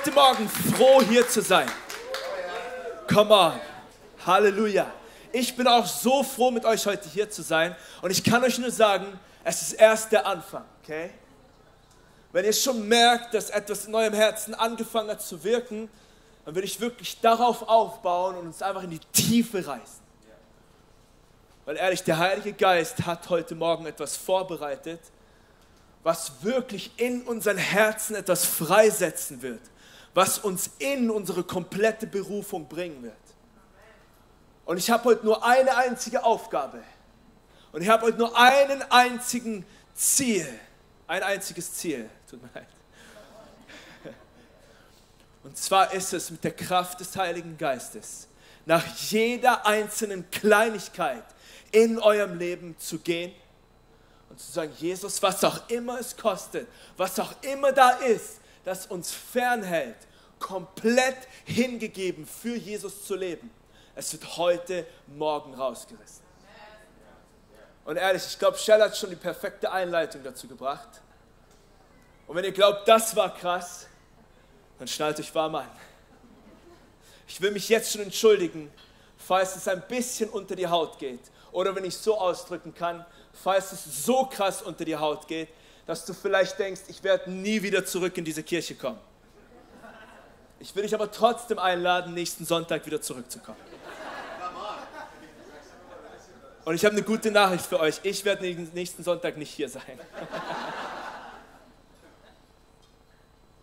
Heute Morgen froh, hier zu sein? Come on. Halleluja. Ich bin auch so froh, mit euch heute hier zu sein. Und ich kann euch nur sagen, es ist erst der Anfang, okay? Wenn ihr schon merkt, dass etwas in eurem Herzen angefangen hat zu wirken, dann würde ich wirklich darauf aufbauen und uns einfach in die Tiefe reißen. Weil ehrlich, der Heilige Geist hat heute Morgen etwas vorbereitet, was wirklich in unseren Herzen etwas freisetzen wird, was uns in unsere komplette Berufung bringen wird. Und ich habe heute nur eine einzige Aufgabe. Und ich habe heute nur einen einzigen Ziel. Ein einziges Ziel. Tut mir leid. Und zwar ist es mit der Kraft des Heiligen Geistes, nach jeder einzelnen Kleinigkeit in eurem Leben zu gehen und zu sagen, Jesus, was auch immer es kostet, was auch immer da ist, das uns fernhält, komplett hingegeben für Jesus zu leben. Es wird heute Morgen rausgerissen. Und ehrlich, ich glaube, Shell hat schon die perfekte Einleitung dazu gebracht. Und wenn ihr glaubt, das war krass, dann schnallt euch warm an. Ich will mich jetzt schon entschuldigen, falls es ein bisschen unter die Haut geht. Oder wenn ich so ausdrücken kann, falls es so krass unter die Haut geht, dass du vielleicht denkst, ich werde nie wieder zurück in diese Kirche kommen. Ich will dich aber trotzdem einladen, nächsten Sonntag wieder zurückzukommen. Und ich habe eine gute Nachricht für euch. Ich werde nächsten Sonntag nicht hier sein.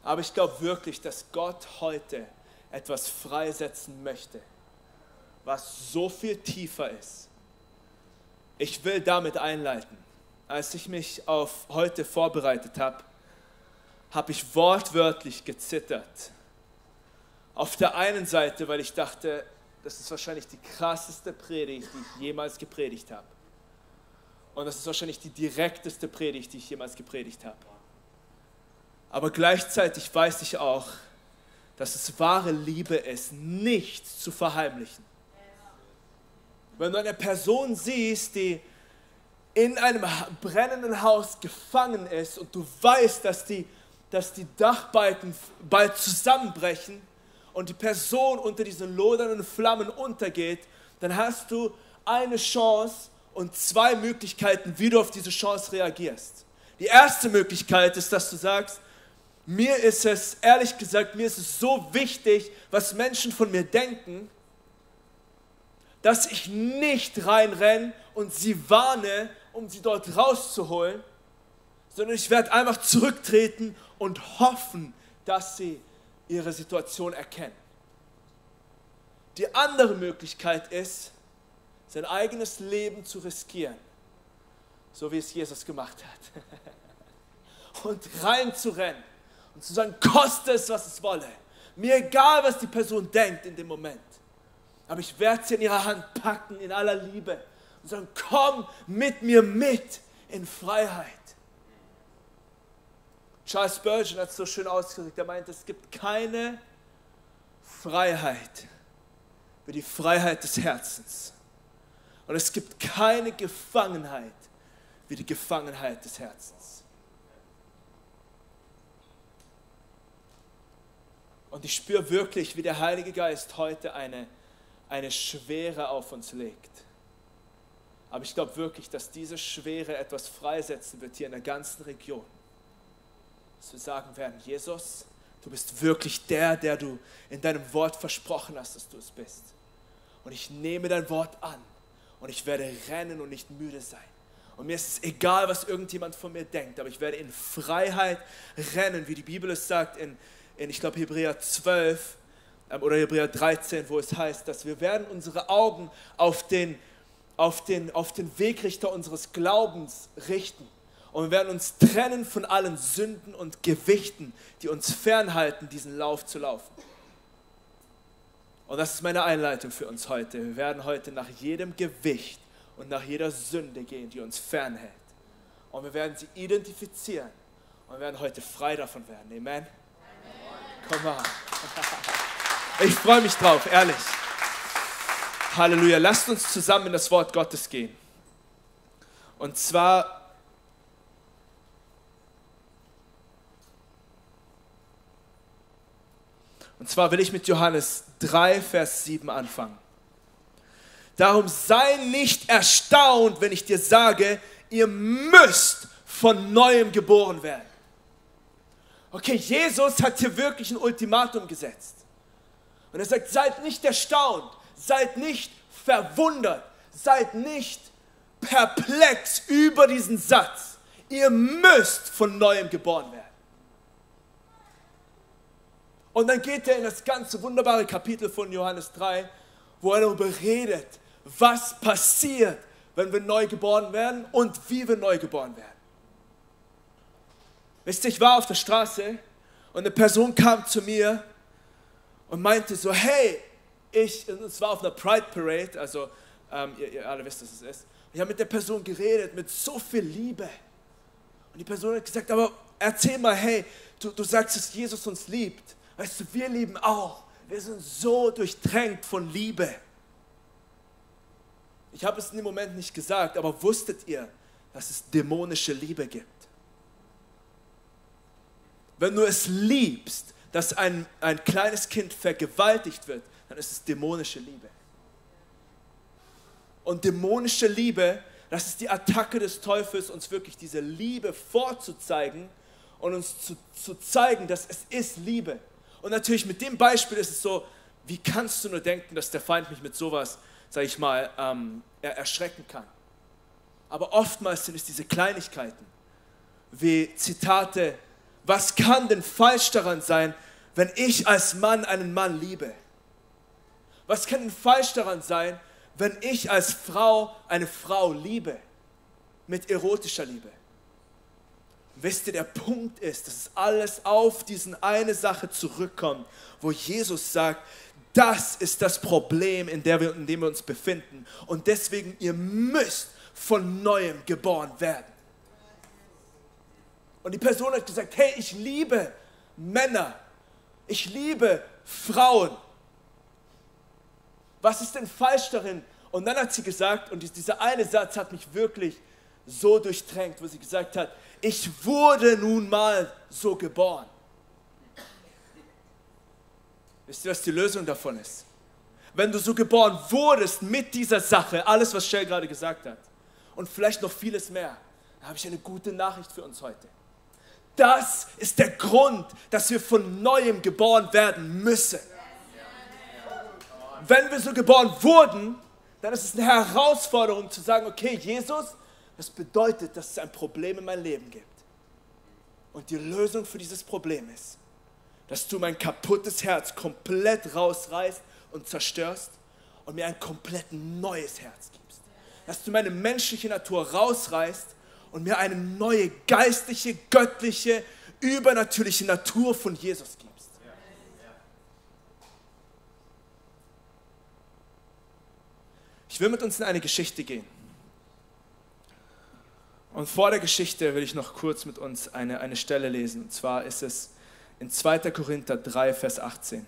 Aber ich glaube wirklich, dass Gott heute etwas freisetzen möchte, was so viel tiefer ist. Ich will damit einleiten. Als ich mich auf heute vorbereitet habe, habe ich wortwörtlich gezittert. Auf der einen Seite, weil ich dachte, das ist wahrscheinlich die krasseste Predigt, die ich jemals gepredigt habe. Und das ist wahrscheinlich die direkteste Predigt, die ich jemals gepredigt habe. Aber gleichzeitig weiß ich auch, dass es wahre Liebe ist, nichts zu verheimlichen. Wenn du eine Person siehst, die in einem brennenden Haus gefangen ist und du weißt, dass die, dass die Dachbalken bald zusammenbrechen und die Person unter diesen lodernden Flammen untergeht, dann hast du eine Chance und zwei Möglichkeiten, wie du auf diese Chance reagierst. Die erste Möglichkeit ist, dass du sagst, mir ist es, ehrlich gesagt, mir ist es so wichtig, was Menschen von mir denken, dass ich nicht reinrenne und sie warne, um sie dort rauszuholen, sondern ich werde einfach zurücktreten und hoffen, dass sie ihre Situation erkennen. Die andere Möglichkeit ist, sein eigenes Leben zu riskieren, so wie es Jesus gemacht hat. Und reinzurennen und zu sagen, koste es, was es wolle. Mir egal, was die Person denkt in dem Moment. Aber ich werde sie in ihrer Hand packen in aller Liebe und sagen, komm mit mir mit in Freiheit. Charles Spurgeon hat es so schön ausgedrückt. Er meint, es gibt keine Freiheit wie die Freiheit des Herzens. Und es gibt keine Gefangenheit wie die Gefangenheit des Herzens. Und ich spüre wirklich, wie der Heilige Geist heute eine, eine Schwere auf uns legt. Aber ich glaube wirklich, dass diese Schwere etwas freisetzen wird hier in der ganzen Region. Dass wir sagen werden, Jesus, du bist wirklich der, der du in deinem Wort versprochen hast, dass du es bist. Und ich nehme dein Wort an und ich werde rennen und nicht müde sein. Und mir ist es egal, was irgendjemand von mir denkt, aber ich werde in Freiheit rennen, wie die Bibel es sagt in in, ich glaube, Hebräer 12 ähm, oder Hebräer 13, wo es heißt, dass wir werden unsere Augen auf den, auf den, auf den Wegrichter unseres Glaubens richten. Und wir werden uns trennen von allen Sünden und Gewichten, die uns fernhalten, diesen Lauf zu laufen. Und das ist meine Einleitung für uns heute. Wir werden heute nach jedem Gewicht und nach jeder Sünde gehen, die uns fernhält. Und wir werden sie identifizieren und wir werden heute frei davon werden. Amen. Komm mal. Ich freue mich drauf, ehrlich. Halleluja. Lasst uns zusammen in das Wort Gottes gehen. Und zwar Und zwar will ich mit Johannes 3, Vers 7 anfangen. Darum sei nicht erstaunt, wenn ich dir sage, ihr müsst von neuem geboren werden. Okay, Jesus hat hier wirklich ein Ultimatum gesetzt. Und er sagt, seid nicht erstaunt, seid nicht verwundert, seid nicht perplex über diesen Satz. Ihr müsst von neuem geboren werden. Und dann geht er in das ganze wunderbare Kapitel von Johannes 3, wo er darüber redet, was passiert, wenn wir neu geboren werden und wie wir neu geboren werden. Wisst ihr, ich war auf der Straße und eine Person kam zu mir und meinte so, hey, ich, und es war auf einer Pride Parade, also ähm, ihr, ihr, alle wisst, was es ist. Ich habe mit der Person geredet, mit so viel Liebe. Und die Person hat gesagt, aber erzähl mal, hey, du, du sagst, dass Jesus uns liebt. Weißt du, wir lieben auch. Wir sind so durchtränkt von Liebe. Ich habe es in dem Moment nicht gesagt, aber wusstet ihr, dass es dämonische Liebe gibt? Wenn du es liebst, dass ein, ein kleines Kind vergewaltigt wird, dann ist es dämonische Liebe. Und dämonische Liebe, das ist die Attacke des Teufels, uns wirklich diese Liebe vorzuzeigen und uns zu, zu zeigen, dass es ist Liebe. Und natürlich mit dem Beispiel ist es so, wie kannst du nur denken, dass der Feind mich mit sowas, sag ich mal, ähm, er erschrecken kann? Aber oftmals sind es diese Kleinigkeiten, wie Zitate, was kann denn falsch daran sein, wenn ich als Mann einen Mann liebe? Was kann denn falsch daran sein, wenn ich als Frau eine Frau liebe? Mit erotischer Liebe. Wisst ihr, der Punkt ist, dass es alles auf diesen eine Sache zurückkommt, wo Jesus sagt, das ist das Problem, in, der wir, in dem wir uns befinden. Und deswegen, ihr müsst von neuem geboren werden. Und die Person hat gesagt, hey, ich liebe Männer. Ich liebe Frauen. Was ist denn falsch darin? Und dann hat sie gesagt, und dieser eine Satz hat mich wirklich so durchtränkt, wo sie gesagt hat, ich wurde nun mal so geboren. Wisst ihr, was die Lösung davon ist? Wenn du so geboren wurdest mit dieser Sache, alles, was Shell gerade gesagt hat, und vielleicht noch vieles mehr, da habe ich eine gute Nachricht für uns heute. Das ist der Grund, dass wir von neuem geboren werden müssen. Wenn wir so geboren wurden, dann ist es eine Herausforderung zu sagen, okay, Jesus, das bedeutet, dass es ein Problem in meinem Leben gibt. Und die Lösung für dieses Problem ist, dass du mein kaputtes Herz komplett rausreißt und zerstörst und mir ein komplett neues Herz gibst. Dass du meine menschliche Natur rausreißt und mir eine neue geistliche, göttliche, übernatürliche Natur von Jesus gibst. Ich will mit uns in eine Geschichte gehen. Und vor der Geschichte will ich noch kurz mit uns eine, eine Stelle lesen. Und zwar ist es in 2. Korinther 3, Vers 18.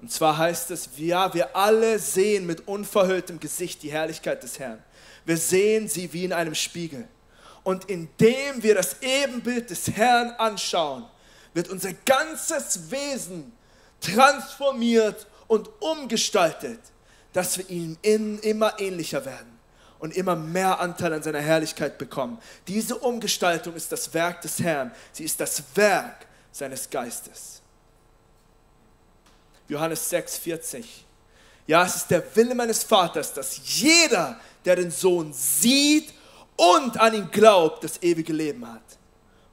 Und zwar heißt es, ja, wir alle sehen mit unverhülltem Gesicht die Herrlichkeit des Herrn. Wir sehen sie wie in einem Spiegel. Und indem wir das Ebenbild des Herrn anschauen, wird unser ganzes Wesen transformiert und umgestaltet, dass wir ihm immer ähnlicher werden und immer mehr Anteil an seiner Herrlichkeit bekommen. Diese Umgestaltung ist das Werk des Herrn. Sie ist das Werk seines Geistes. Johannes 6, 40. Ja, es ist der Wille meines Vaters, dass jeder, der den Sohn sieht und an ihn glaubt, das ewige Leben hat.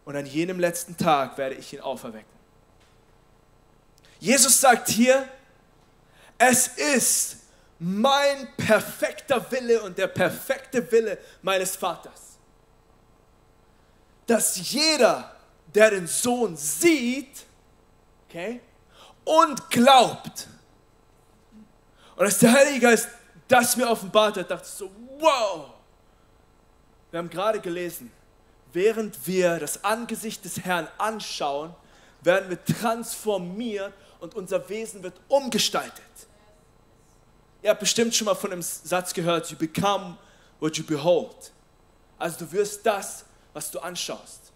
Und an jenem letzten Tag werde ich ihn auferwecken. Jesus sagt hier, es ist mein perfekter Wille und der perfekte Wille meines Vaters. Dass jeder, der den Sohn sieht, okay, und glaubt, und dass der Heilige Geist das mir offenbart hat, dachte ich so, wow. Wir haben gerade gelesen, während wir das Angesicht des Herrn anschauen, werden wir transformiert und unser Wesen wird umgestaltet. Ihr habt bestimmt schon mal von dem Satz gehört, you become what you behold. Also du wirst das, was du anschaust.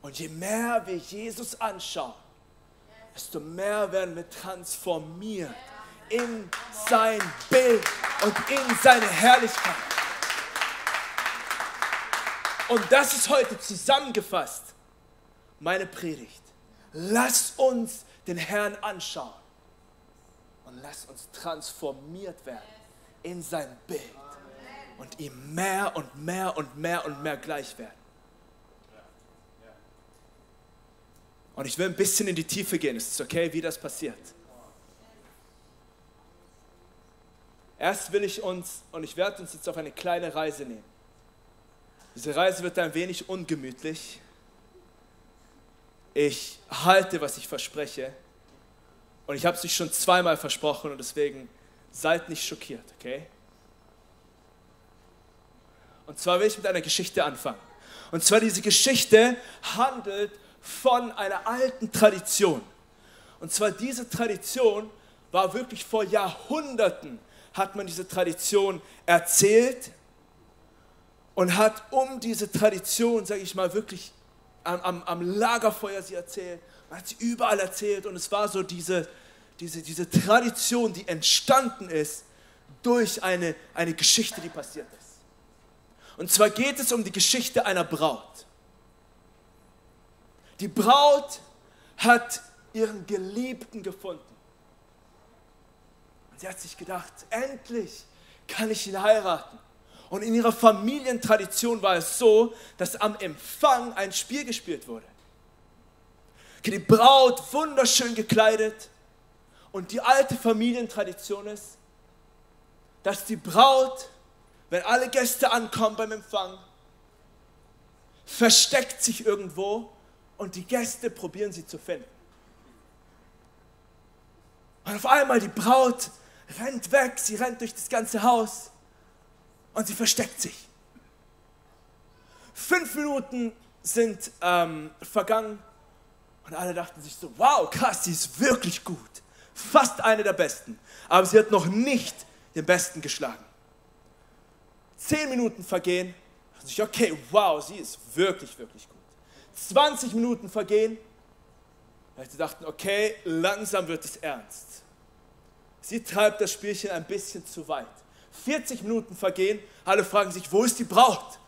Und je mehr wir Jesus anschauen, desto mehr werden wir transformiert in sein Bild und in seine Herrlichkeit. Und das ist heute zusammengefasst meine Predigt. Lass uns den Herrn anschauen und lass uns transformiert werden in sein Bild und ihm mehr und mehr und mehr und mehr gleich werden. Und ich will ein bisschen in die Tiefe gehen. Ist es okay, wie das passiert? Erst will ich uns, und ich werde uns jetzt auf eine kleine Reise nehmen. Diese Reise wird ein wenig ungemütlich. Ich halte, was ich verspreche. Und ich habe es euch schon zweimal versprochen und deswegen seid nicht schockiert, okay? Und zwar will ich mit einer Geschichte anfangen. Und zwar diese Geschichte handelt von einer alten Tradition. Und zwar diese Tradition war wirklich vor Jahrhunderten, hat man diese Tradition erzählt und hat um diese Tradition, sage ich mal, wirklich am, am, am, Lagerfeuer sie erzählt. Man hat sie überall erzählt und es war so diese, diese, diese Tradition, die entstanden ist durch eine, eine Geschichte, die passiert ist. Und zwar geht es um die Geschichte einer Braut. Die Braut hat ihren Geliebten gefunden. Und sie hat sich gedacht, endlich kann ich ihn heiraten. Und in ihrer Familientradition war es so, dass am Empfang ein Spiel gespielt wurde. Die Braut wunderschön gekleidet. Und die alte Familientradition ist, dass die Braut wenn alle Gäste ankommen beim Empfang, versteckt sich irgendwo und die Gäste probieren sie zu finden. Und auf einmal die Braut rennt weg, sie rennt durch das ganze Haus und sie versteckt sich. Fünf Minuten sind ähm, vergangen und alle dachten sich so, wow, krass, sie ist wirklich gut. Fast eine der Besten. Aber sie hat noch nicht den Besten geschlagen. Zehn Minuten vergehen. Und ich, okay, wow, sie ist wirklich, wirklich gut. 20 Minuten vergehen. Sie dachten, okay, langsam wird es ernst. Sie treibt das Spielchen ein bisschen zu weit. 40 Minuten vergehen, alle fragen sich, wo ist die Braut?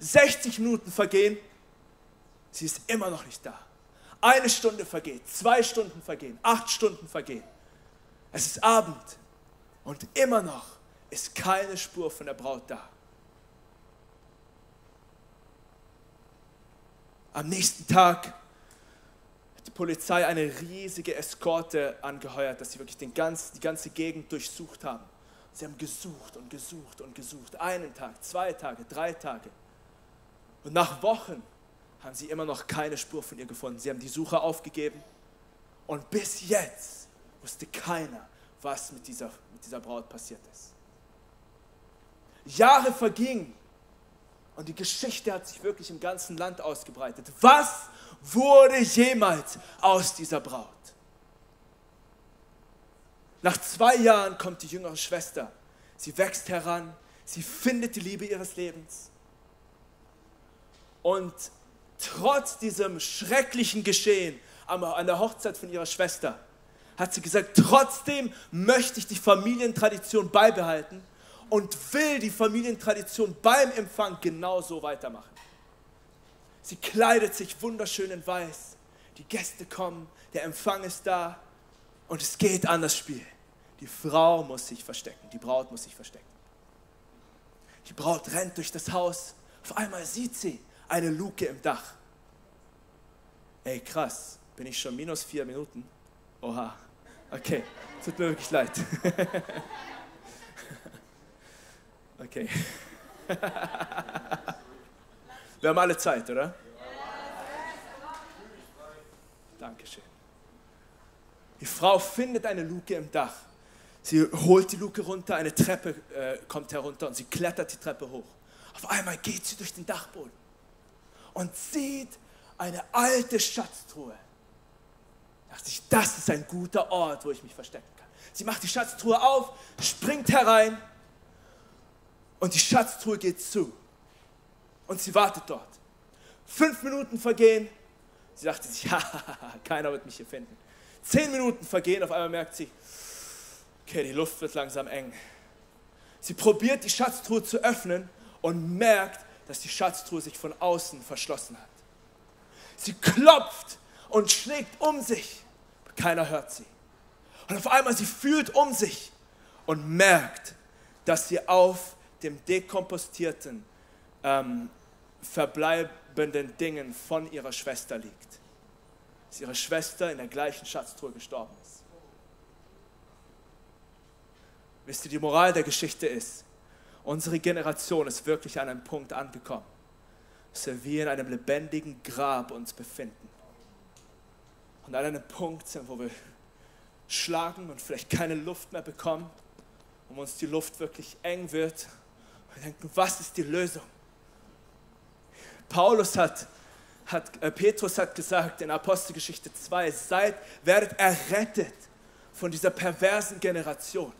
60 Minuten vergehen, sie ist immer noch nicht da. Eine Stunde vergeht, zwei Stunden vergehen, acht Stunden vergehen. Es ist Abend und immer noch ist keine Spur von der Braut da. Am nächsten Tag hat die Polizei eine riesige Eskorte angeheuert, dass sie wirklich den ganz, die ganze Gegend durchsucht haben. Sie haben gesucht und gesucht und gesucht. Einen Tag, zwei Tage, drei Tage. Und nach Wochen haben sie immer noch keine Spur von ihr gefunden. Sie haben die Suche aufgegeben. Und bis jetzt wusste keiner, was mit dieser, mit dieser Braut passiert ist. Jahre vergingen und die Geschichte hat sich wirklich im ganzen Land ausgebreitet. Was wurde jemals aus dieser Braut? Nach zwei Jahren kommt die jüngere Schwester. Sie wächst heran, sie findet die Liebe ihres Lebens. Und trotz diesem schrecklichen Geschehen an der Hochzeit von ihrer Schwester hat sie gesagt, trotzdem möchte ich die Familientradition beibehalten und will die Familientradition beim Empfang genauso weitermachen. Sie kleidet sich wunderschön in weiß. Die Gäste kommen, der Empfang ist da und es geht an das Spiel. Die Frau muss sich verstecken, die Braut muss sich verstecken. Die Braut rennt durch das Haus. Auf einmal sieht sie eine Luke im Dach. Ey, krass, bin ich schon minus vier Minuten? Oha, okay, tut mir wirklich leid. Okay. Wir haben alle Zeit, oder? Dankeschön. Die Frau findet eine Luke im Dach. Sie holt die Luke runter, eine Treppe äh, kommt herunter und sie klettert die Treppe hoch. Auf einmal geht sie durch den Dachboden und sieht eine alte Schatztruhe. Da dachte ich, das ist ein guter Ort, wo ich mich verstecken kann. Sie macht die Schatztruhe auf, springt herein und die Schatztruhe geht zu. Und sie wartet dort. Fünf Minuten vergehen. Sie dachte sich, ja, keiner wird mich hier finden. Zehn Minuten vergehen, auf einmal merkt sie, okay, die Luft wird langsam eng. Sie probiert die Schatztruhe zu öffnen und merkt, dass die Schatztruhe sich von außen verschlossen hat. Sie klopft und schlägt um sich. Keiner hört sie. Und auf einmal sie fühlt um sich und merkt, dass sie auf dem dekompostierten, ähm, verbleibenden Dingen von ihrer Schwester liegt. Dass ihre Schwester in der gleichen Schatztruhe gestorben ist. Wisst ihr, die Moral der Geschichte ist, unsere Generation ist wirklich an einem Punkt angekommen, dass wir in einem lebendigen Grab uns befinden. Und an einem Punkt sind, wo wir schlagen und vielleicht keine Luft mehr bekommen, um uns die Luft wirklich eng wird. Wir denken, was ist die Lösung? Paulus hat, hat äh, Petrus hat gesagt in Apostelgeschichte 2, seid, werdet errettet von dieser perversen Generation.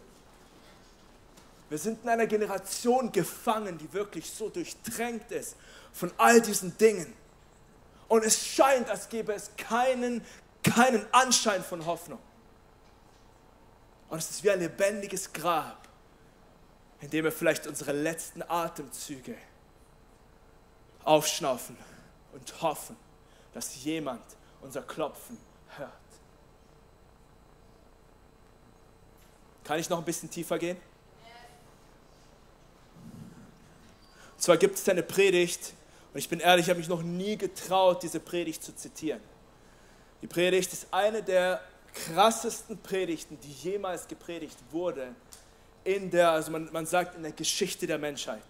Wir sind in einer Generation gefangen, die wirklich so durchtränkt ist von all diesen Dingen. Und es scheint, als gäbe es keinen, keinen Anschein von Hoffnung. Und es ist wie ein lebendiges Grab, in dem wir vielleicht unsere letzten Atemzüge aufschnaufen und hoffen, dass jemand unser Klopfen hört. Kann ich noch ein bisschen tiefer gehen? Zwar gibt es eine Predigt, und ich bin ehrlich, ich habe mich noch nie getraut, diese Predigt zu zitieren. Die Predigt ist eine der krassesten Predigten, die jemals gepredigt wurde, in der, also man, man sagt in der Geschichte der Menschheit.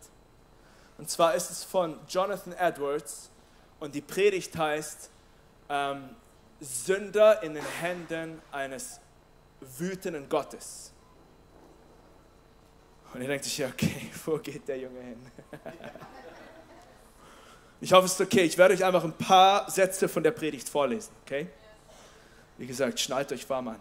Und zwar ist es von Jonathan Edwards und die Predigt heißt ähm, Sünder in den Händen eines wütenden Gottes. Und ihr denkt sich, ja, okay, wo geht der Junge hin? ich hoffe, es ist okay. Ich werde euch einfach ein paar Sätze von der Predigt vorlesen, okay? Wie gesagt, schnallt euch warm an.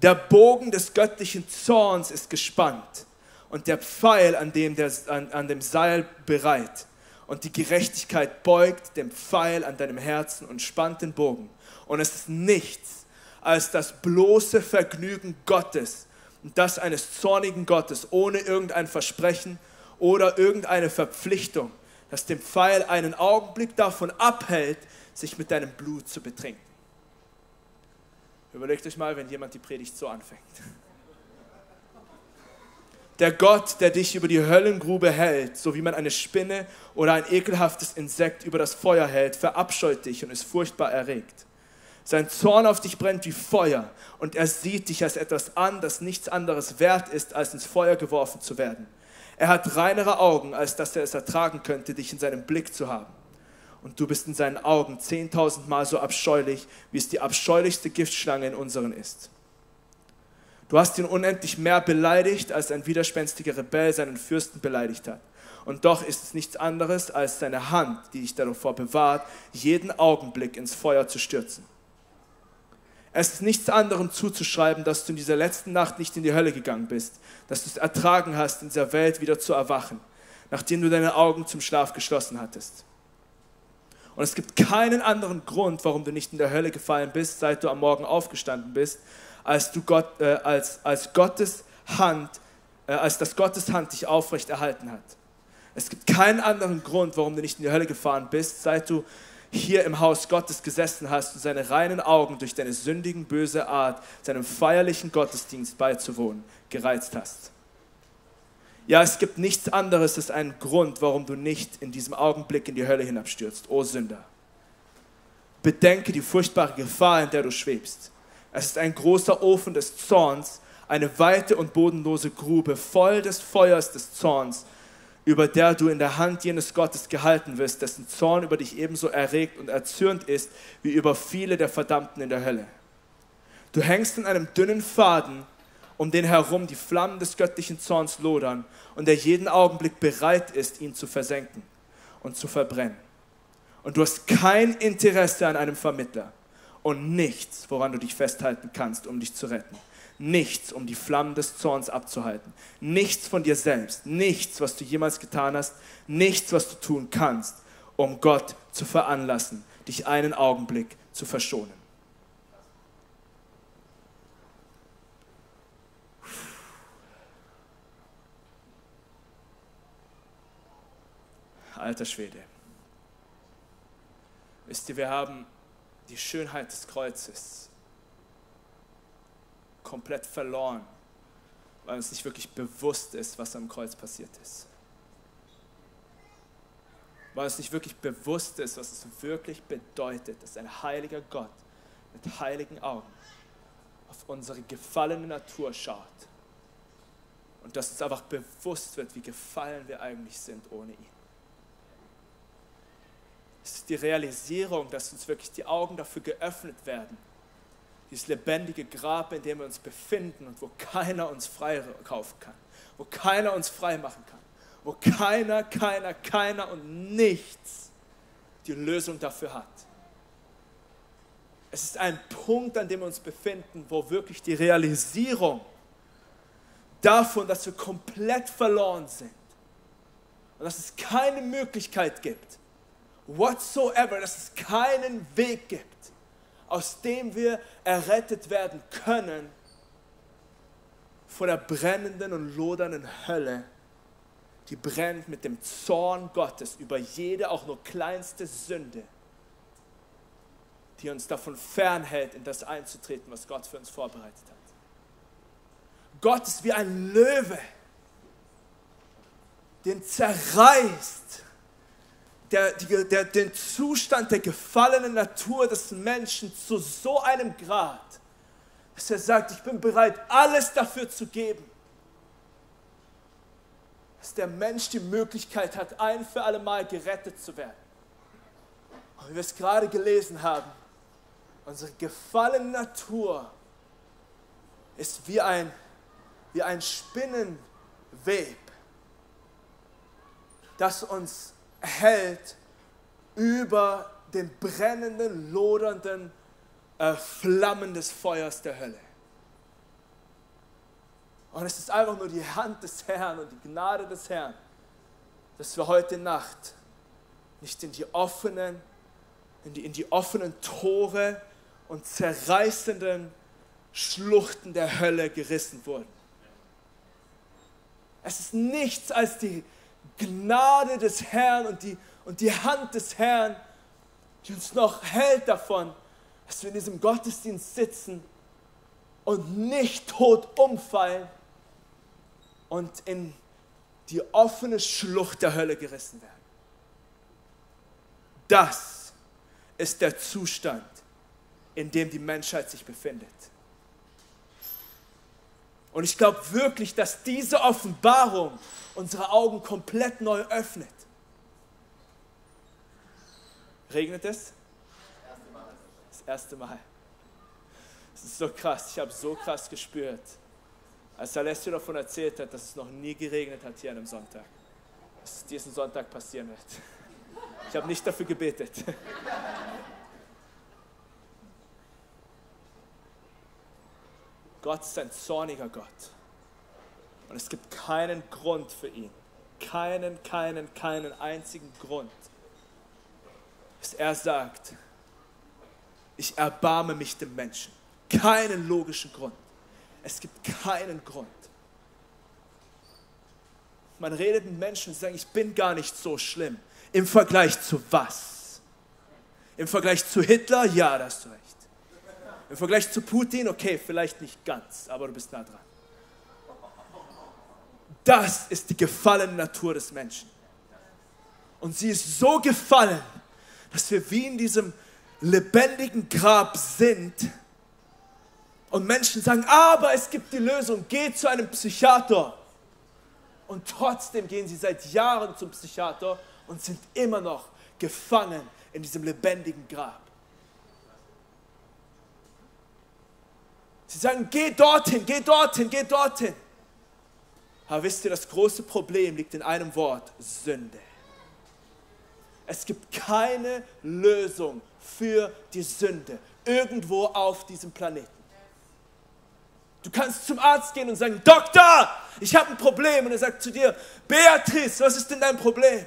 Der Bogen des göttlichen Zorns ist gespannt und der Pfeil an dem, der, an, an dem Seil bereit. Und die Gerechtigkeit beugt dem Pfeil an deinem Herzen und spannt den Bogen. Und es ist nichts als das bloße Vergnügen Gottes, und das eines zornigen Gottes, ohne irgendein Versprechen oder irgendeine Verpflichtung, das dem Pfeil einen Augenblick davon abhält, sich mit deinem Blut zu betrinken. Überlegt euch mal, wenn jemand die Predigt so anfängt. Der Gott, der dich über die Höllengrube hält, so wie man eine Spinne oder ein ekelhaftes Insekt über das Feuer hält, verabscheut dich und ist furchtbar erregt. Sein Zorn auf dich brennt wie Feuer und er sieht dich als etwas an, das nichts anderes wert ist, als ins Feuer geworfen zu werden. Er hat reinere Augen, als dass er es ertragen könnte, dich in seinem Blick zu haben. Und du bist in seinen Augen zehntausendmal so abscheulich, wie es die abscheulichste Giftschlange in unseren ist. Du hast ihn unendlich mehr beleidigt, als ein widerspenstiger Rebell seinen Fürsten beleidigt hat. Und doch ist es nichts anderes als seine Hand, die dich davor bewahrt, jeden Augenblick ins Feuer zu stürzen. Es ist nichts anderem zuzuschreiben, dass du in dieser letzten Nacht nicht in die Hölle gegangen bist, dass du es ertragen hast, in dieser Welt wieder zu erwachen, nachdem du deine Augen zum Schlaf geschlossen hattest. Und es gibt keinen anderen Grund, warum du nicht in der Hölle gefallen bist, seit du am Morgen aufgestanden bist, als, du Gott, äh, als, als Gottes Hand, äh, als dass Gottes Hand dich aufrecht erhalten hat. Es gibt keinen anderen Grund, warum du nicht in die Hölle gefahren bist, seit du hier im Haus Gottes gesessen hast und seine reinen Augen durch deine sündigen, böse Art, seinem feierlichen Gottesdienst beizuwohnen, gereizt hast. Ja, es gibt nichts anderes als einen Grund, warum du nicht in diesem Augenblick in die Hölle hinabstürzt, o Sünder. Bedenke die furchtbare Gefahr, in der du schwebst. Es ist ein großer Ofen des Zorns, eine weite und bodenlose Grube voll des Feuers des Zorns, über der du in der Hand jenes Gottes gehalten wirst, dessen Zorn über dich ebenso erregt und erzürnt ist, wie über viele der Verdammten in der Hölle. Du hängst in einem dünnen Faden, um den herum die Flammen des göttlichen Zorns lodern und der jeden Augenblick bereit ist, ihn zu versenken und zu verbrennen. Und du hast kein Interesse an einem Vermittler und nichts, woran du dich festhalten kannst, um dich zu retten nichts, um die Flammen des Zorns abzuhalten. Nichts von dir selbst, nichts, was du jemals getan hast, nichts, was du tun kannst, um Gott zu veranlassen, dich einen Augenblick zu verschonen. Alter Schwede. Wisst ihr, wir haben die Schönheit des Kreuzes komplett verloren, weil uns nicht wirklich bewusst ist, was am Kreuz passiert ist. Weil uns nicht wirklich bewusst ist, was es wirklich bedeutet, dass ein heiliger Gott mit heiligen Augen auf unsere gefallene Natur schaut und dass uns einfach bewusst wird, wie gefallen wir eigentlich sind ohne ihn. Es ist die Realisierung, dass uns wirklich die Augen dafür geöffnet werden. Dieses lebendige Grab, in dem wir uns befinden und wo keiner uns freikaufen kann, wo keiner uns frei machen kann, wo keiner, keiner, keiner und nichts die Lösung dafür hat. Es ist ein Punkt, an dem wir uns befinden, wo wirklich die Realisierung davon, dass wir komplett verloren sind und dass es keine Möglichkeit gibt, whatsoever, dass es keinen Weg gibt, aus dem wir errettet werden können vor der brennenden und lodernden Hölle, die brennt mit dem Zorn Gottes über jede auch nur kleinste Sünde, die uns davon fernhält, in das einzutreten, was Gott für uns vorbereitet hat. Gott ist wie ein Löwe, den zerreißt der, der, den Zustand der gefallenen Natur des Menschen zu so einem Grad, dass er sagt, ich bin bereit, alles dafür zu geben, dass der Mensch die Möglichkeit hat, ein für alle Mal gerettet zu werden. Und wie wir es gerade gelesen haben, unsere gefallene Natur ist wie ein, wie ein Spinnenweb, das uns hält über den brennenden, lodernden äh, Flammen des Feuers der Hölle. Und es ist einfach nur die Hand des Herrn und die Gnade des Herrn, dass wir heute Nacht nicht in die offenen, in die, in die offenen Tore und zerreißenden Schluchten der Hölle gerissen wurden. Es ist nichts als die Gnade des Herrn und die, und die Hand des Herrn, die uns noch hält davon, dass wir in diesem Gottesdienst sitzen und nicht tot umfallen und in die offene Schlucht der Hölle gerissen werden. Das ist der Zustand, in dem die Menschheit sich befindet. Und ich glaube wirklich, dass diese Offenbarung unsere Augen komplett neu öffnet. Regnet es? Das erste Mal. Es ist so krass, ich habe so krass gespürt, als Alessio davon erzählt hat, dass es noch nie geregnet hat hier an einem Sonntag. Dass es diesen Sonntag passieren wird. Ich habe nicht dafür gebetet. Gott ist ein zorniger Gott. Und es gibt keinen Grund für ihn. Keinen, keinen, keinen einzigen Grund. Dass er sagt, ich erbarme mich dem Menschen. Keinen logischen Grund. Es gibt keinen Grund. Man redet mit Menschen und sagt, ich bin gar nicht so schlimm. Im Vergleich zu was? Im Vergleich zu Hitler? Ja, da hast du recht. Im Vergleich zu Putin, okay, vielleicht nicht ganz, aber du bist nah dran. Das ist die gefallene Natur des Menschen. Und sie ist so gefallen, dass wir wie in diesem lebendigen Grab sind und Menschen sagen, aber es gibt die Lösung, geh zu einem Psychiater. Und trotzdem gehen sie seit Jahren zum Psychiater und sind immer noch gefangen in diesem lebendigen Grab. Sie sagen, geh dorthin, geh dorthin, geh dorthin. Aber wisst ihr, das große Problem liegt in einem Wort, Sünde. Es gibt keine Lösung für die Sünde irgendwo auf diesem Planeten. Du kannst zum Arzt gehen und sagen, Doktor, ich habe ein Problem. Und er sagt zu dir, Beatrice, was ist denn dein Problem?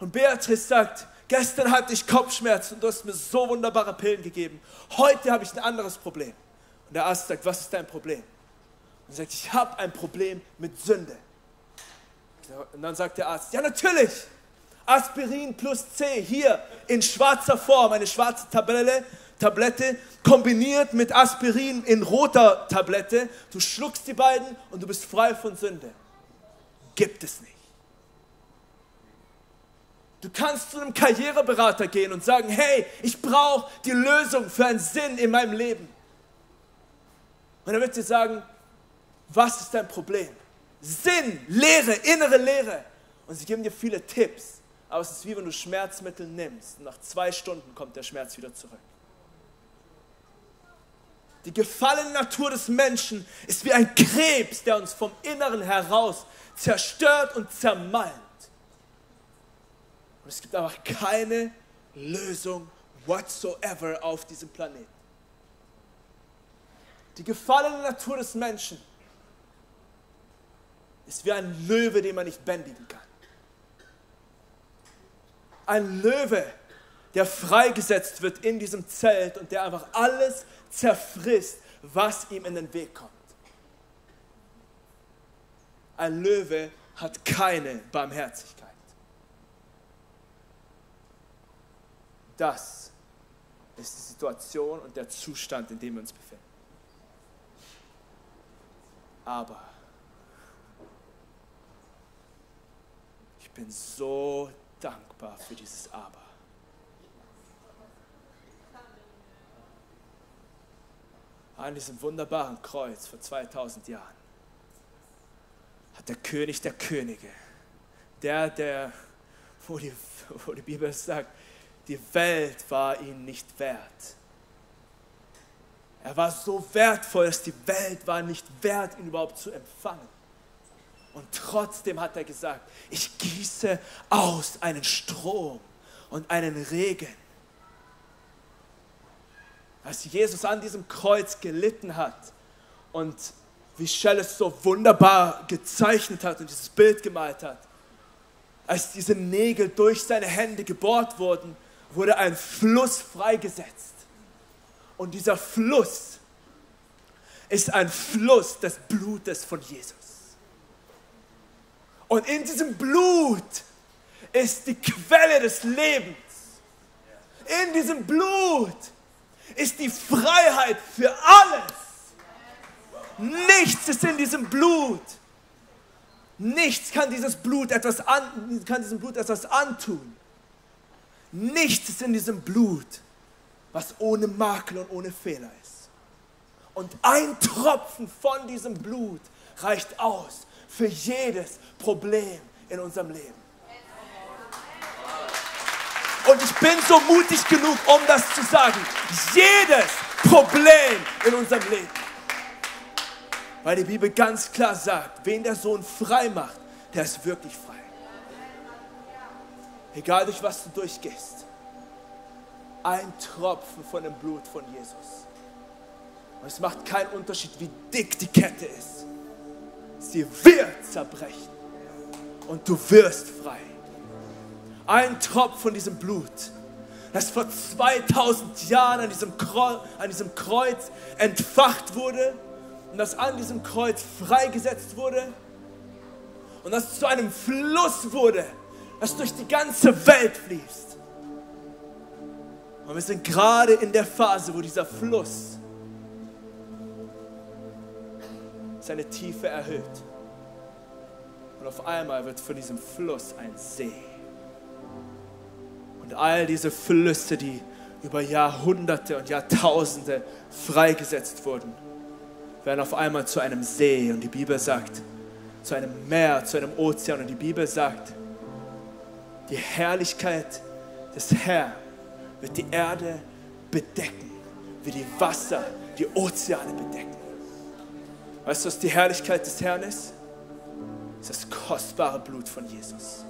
Und Beatrice sagt, Gestern hatte ich Kopfschmerzen und du hast mir so wunderbare Pillen gegeben. Heute habe ich ein anderes Problem. Und der Arzt sagt, was ist dein Problem? Und er sagt, ich habe ein Problem mit Sünde. Und dann sagt der Arzt, ja natürlich, Aspirin plus C hier in schwarzer Form, eine schwarze Tabelle, Tablette kombiniert mit Aspirin in roter Tablette. Du schluckst die beiden und du bist frei von Sünde. Gibt es nicht. Du kannst zu einem Karriereberater gehen und sagen, hey, ich brauche die Lösung für einen Sinn in meinem Leben. Und er wird dir sagen, was ist dein Problem? Sinn, Lehre, innere Lehre. Und sie geben dir viele Tipps. Aber es ist wie wenn du Schmerzmittel nimmst. Und nach zwei Stunden kommt der Schmerz wieder zurück. Die gefallene Natur des Menschen ist wie ein Krebs, der uns vom Inneren heraus zerstört und zermalmt. Und es gibt einfach keine Lösung whatsoever auf diesem Planeten. Die gefallene Natur des Menschen ist wie ein Löwe, den man nicht bändigen kann. Ein Löwe, der freigesetzt wird in diesem Zelt und der einfach alles zerfrisst, was ihm in den Weg kommt. Ein Löwe hat keine Barmherzigkeit. Das ist die Situation und der Zustand, in dem wir uns befinden. Aber ich bin so dankbar für dieses Aber. An diesem wunderbaren Kreuz vor 2000 Jahren hat der König der Könige, der, der, wo die, wo die Bibel sagt, die Welt war ihm nicht wert. Er war so wertvoll, dass die Welt war nicht wert, ihn überhaupt zu empfangen. Und trotzdem hat er gesagt, ich gieße aus einen Strom und einen Regen. Als Jesus an diesem Kreuz gelitten hat und wie Shell es so wunderbar gezeichnet hat und dieses Bild gemalt hat, als diese Nägel durch seine Hände gebohrt wurden, wurde ein Fluss freigesetzt. Und dieser Fluss ist ein Fluss des Blutes von Jesus. Und in diesem Blut ist die Quelle des Lebens. In diesem Blut ist die Freiheit für alles. Nichts ist in diesem Blut. Nichts kann dieses Blut etwas an, kann diesem Blut etwas antun. Nichts ist in diesem Blut, was ohne Makel und ohne Fehler ist. Und ein Tropfen von diesem Blut reicht aus für jedes Problem in unserem Leben. Und ich bin so mutig genug, um das zu sagen. Jedes Problem in unserem Leben. Weil die Bibel ganz klar sagt, wen der Sohn frei macht, der ist wirklich frei. Egal durch was du durchgehst. Ein Tropfen von dem Blut von Jesus. Und es macht keinen Unterschied, wie dick die Kette ist. Sie wird zerbrechen. Und du wirst frei. Ein Tropfen von diesem Blut, das vor 2000 Jahren an diesem, an diesem Kreuz entfacht wurde und das an diesem Kreuz freigesetzt wurde und das zu einem Fluss wurde, das durch die ganze Welt fließt. Und wir sind gerade in der Phase, wo dieser Fluss seine Tiefe erhöht. Und auf einmal wird von diesem Fluss ein See. Und all diese Flüsse, die über Jahrhunderte und Jahrtausende freigesetzt wurden, werden auf einmal zu einem See. Und die Bibel sagt, zu einem Meer, zu einem Ozean. Und die Bibel sagt, die Herrlichkeit des Herrn wird die Erde bedecken, wie die Wasser die Ozeane bedecken. Weißt du, was die Herrlichkeit des Herrn ist? Das ist das kostbare Blut von Jesus.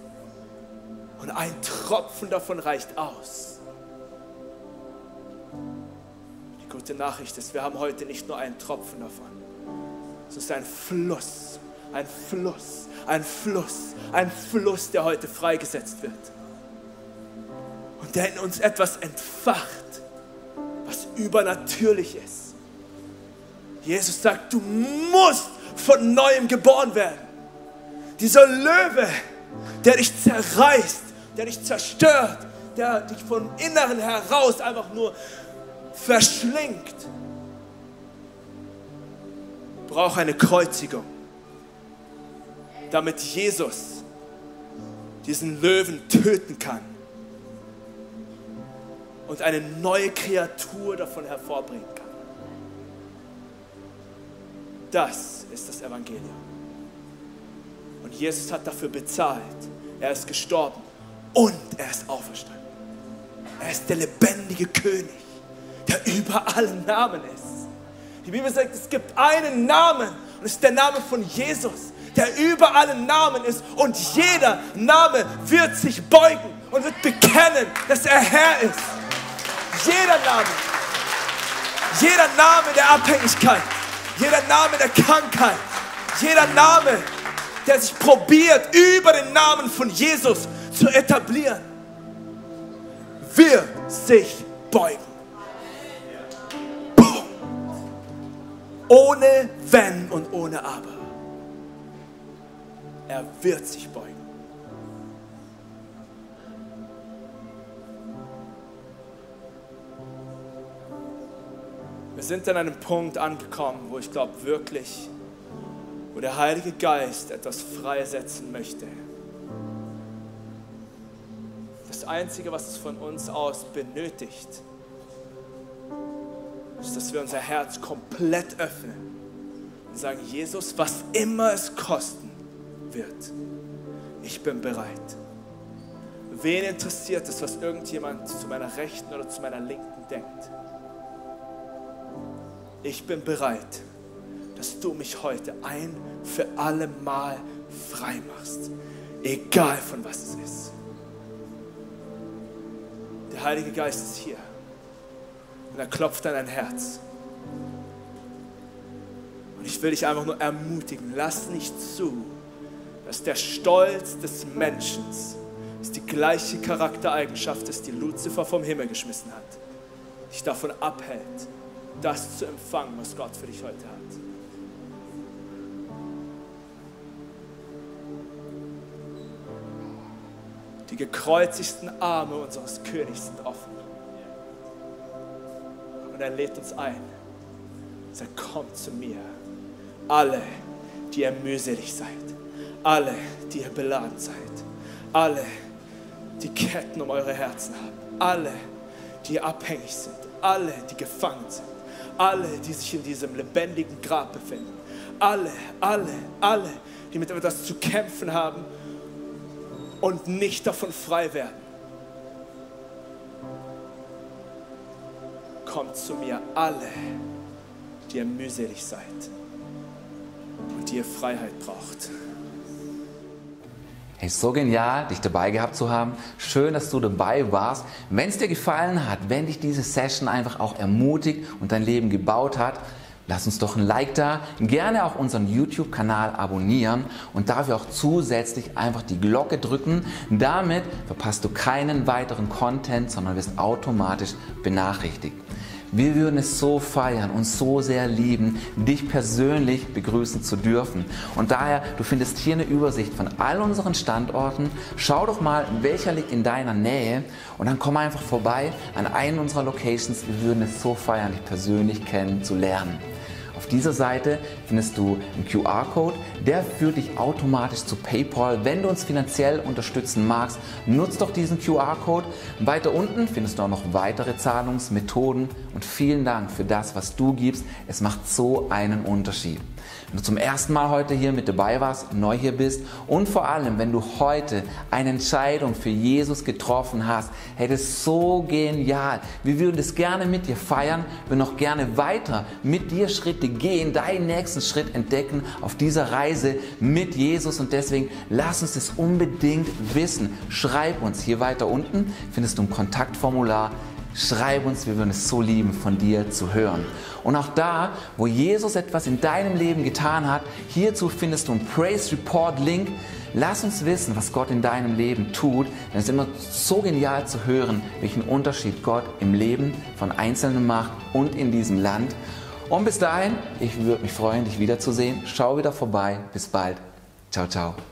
Und ein Tropfen davon reicht aus. Die gute Nachricht ist, wir haben heute nicht nur einen Tropfen davon. Es ist ein Fluss, ein Fluss, ein Fluss, ein Fluss, der heute freigesetzt wird. Und der in uns etwas entfacht, was übernatürlich ist. Jesus sagt, du musst von neuem geboren werden. Dieser Löwe, der dich zerreißt, der dich zerstört, der dich von Inneren heraus einfach nur verschlingt, braucht eine Kreuzigung, damit Jesus diesen Löwen töten kann und eine neue Kreatur davon hervorbringen kann. Das ist das Evangelium. Und Jesus hat dafür bezahlt. Er ist gestorben und er ist auferstanden. Er ist der lebendige König, der über allen Namen ist. Die Bibel sagt, es gibt einen Namen und es ist der Name von Jesus, der über allen Namen ist und jeder Name wird sich beugen und wird bekennen, dass er Herr ist. Jeder Name, jeder Name der Abhängigkeit, jeder Name der Krankheit, jeder Name, der sich probiert, über den Namen von Jesus zu etablieren, wird sich beugen. Ohne Wenn und ohne Aber. Er wird sich beugen. Wir sind an einem Punkt angekommen, wo ich glaube wirklich, wo der Heilige Geist etwas freisetzen möchte. Das Einzige, was es von uns aus benötigt, ist, dass wir unser Herz komplett öffnen und sagen, Jesus, was immer es kosten wird, ich bin bereit. Wen interessiert es, was irgendjemand zu meiner Rechten oder zu meiner Linken denkt? Ich bin bereit, dass du mich heute ein für alle Mal frei machst, egal von was es ist. Der Heilige Geist ist hier und er klopft an dein Herz. Und ich will dich einfach nur ermutigen, lass nicht zu, dass der Stolz des Menschen, das die gleiche Charaktereigenschaft ist, die Luzifer vom Himmel geschmissen hat, dich davon abhält, das zu empfangen, was Gott für dich heute hat. Die gekreuzigsten Arme unseres Königs sind offen. Und er lädt uns ein. Er sagt, kommt zu mir. Alle, die ihr mühselig seid. Alle, die ihr beladen seid. Alle, die Ketten um eure Herzen haben. Alle, die abhängig sind. Alle, die gefangen sind alle, die sich in diesem lebendigen Grab befinden. Alle, alle, alle, die mit etwas zu kämpfen haben und nicht davon frei werden. Kommt zu mir alle, die ihr mühselig seid und die ihr Freiheit braucht. Hey, so genial, dich dabei gehabt zu haben. Schön, dass du dabei warst. Wenn es dir gefallen hat, wenn dich diese Session einfach auch ermutigt und dein Leben gebaut hat, lass uns doch ein Like da. Gerne auch unseren YouTube-Kanal abonnieren und dafür auch zusätzlich einfach die Glocke drücken. Damit verpasst du keinen weiteren Content, sondern wirst automatisch benachrichtigt. Wir würden es so feiern und so sehr lieben, dich persönlich begrüßen zu dürfen. Und daher, du findest hier eine Übersicht von all unseren Standorten. Schau doch mal, welcher liegt in deiner Nähe und dann komm einfach vorbei an einen unserer Locations. Wir würden es so feiern, dich persönlich kennenzulernen. Auf dieser Seite findest du einen QR-Code, der führt dich automatisch zu PayPal. Wenn du uns finanziell unterstützen magst, nutz doch diesen QR-Code. Weiter unten findest du auch noch weitere Zahlungsmethoden und vielen Dank für das, was du gibst. Es macht so einen Unterschied. Wenn du zum ersten Mal heute hier mit dabei warst, neu hier bist und vor allem, wenn du heute eine Entscheidung für Jesus getroffen hast, hey, ist so genial. Wir würden das gerne mit dir feiern, wir noch gerne weiter mit dir Schritte gehen, deinen nächsten Schritt entdecken auf dieser Reise mit Jesus und deswegen lass uns das unbedingt wissen. Schreib uns hier weiter unten, findest du ein Kontaktformular Schreib uns, wir würden es so lieben, von dir zu hören. Und auch da, wo Jesus etwas in deinem Leben getan hat, hierzu findest du einen Praise Report Link. Lass uns wissen, was Gott in deinem Leben tut, denn es ist immer so genial zu hören, welchen Unterschied Gott im Leben von Einzelnen macht und in diesem Land. Und bis dahin, ich würde mich freuen, dich wiederzusehen. Schau wieder vorbei. Bis bald. Ciao, ciao.